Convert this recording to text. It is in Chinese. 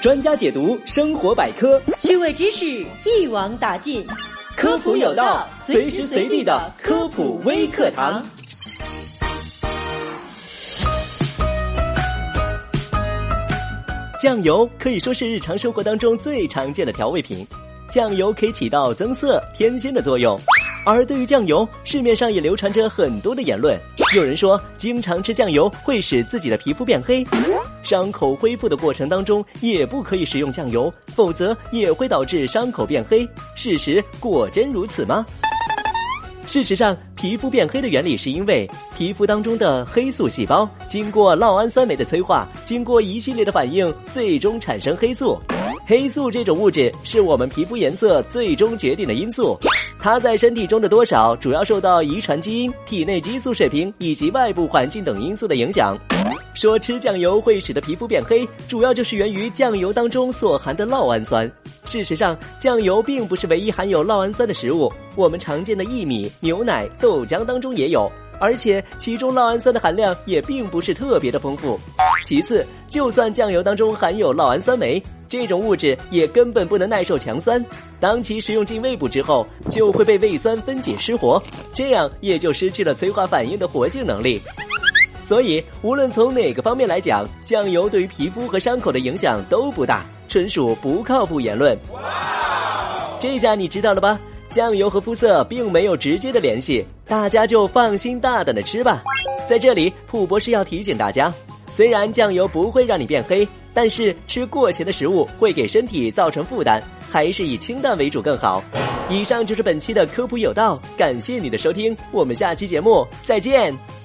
专家解读生活百科，趣味知识一网打尽，科普有道，随时随地的科普微课堂。酱油可以说是日常生活当中最常见的调味品，酱油可以起到增色、添鲜的作用。而对于酱油，市面上也流传着很多的言论。有人说，经常吃酱油会使自己的皮肤变黑，伤口恢复的过程当中也不可以食用酱油，否则也会导致伤口变黑。事实果真如此吗？事实上，皮肤变黑的原理是因为皮肤当中的黑素细胞经过酪氨酸酶的催化，经过一系列的反应，最终产生黑素。黑素这种物质是我们皮肤颜色最终决定的因素。它在身体中的多少，主要受到遗传基因、体内激素水平以及外部环境等因素的影响。说吃酱油会使得皮肤变黑，主要就是源于酱油当中所含的酪氨酸。事实上，酱油并不是唯一含有酪氨酸的食物，我们常见的薏米、牛奶、豆浆当中也有，而且其中酪氨酸的含量也并不是特别的丰富。其次，就算酱油当中含有酪氨酸酶。这种物质也根本不能耐受强酸，当其食用进胃部之后，就会被胃酸分解失活，这样也就失去了催化反应的活性能力。所以，无论从哪个方面来讲，酱油对于皮肤和伤口的影响都不大，纯属不靠谱言论。这下你知道了吧？酱油和肤色并没有直接的联系，大家就放心大胆的吃吧。在这里，普博士要提醒大家。虽然酱油不会让你变黑，但是吃过咸的食物会给身体造成负担，还是以清淡为主更好。以上就是本期的科普有道，感谢你的收听，我们下期节目再见。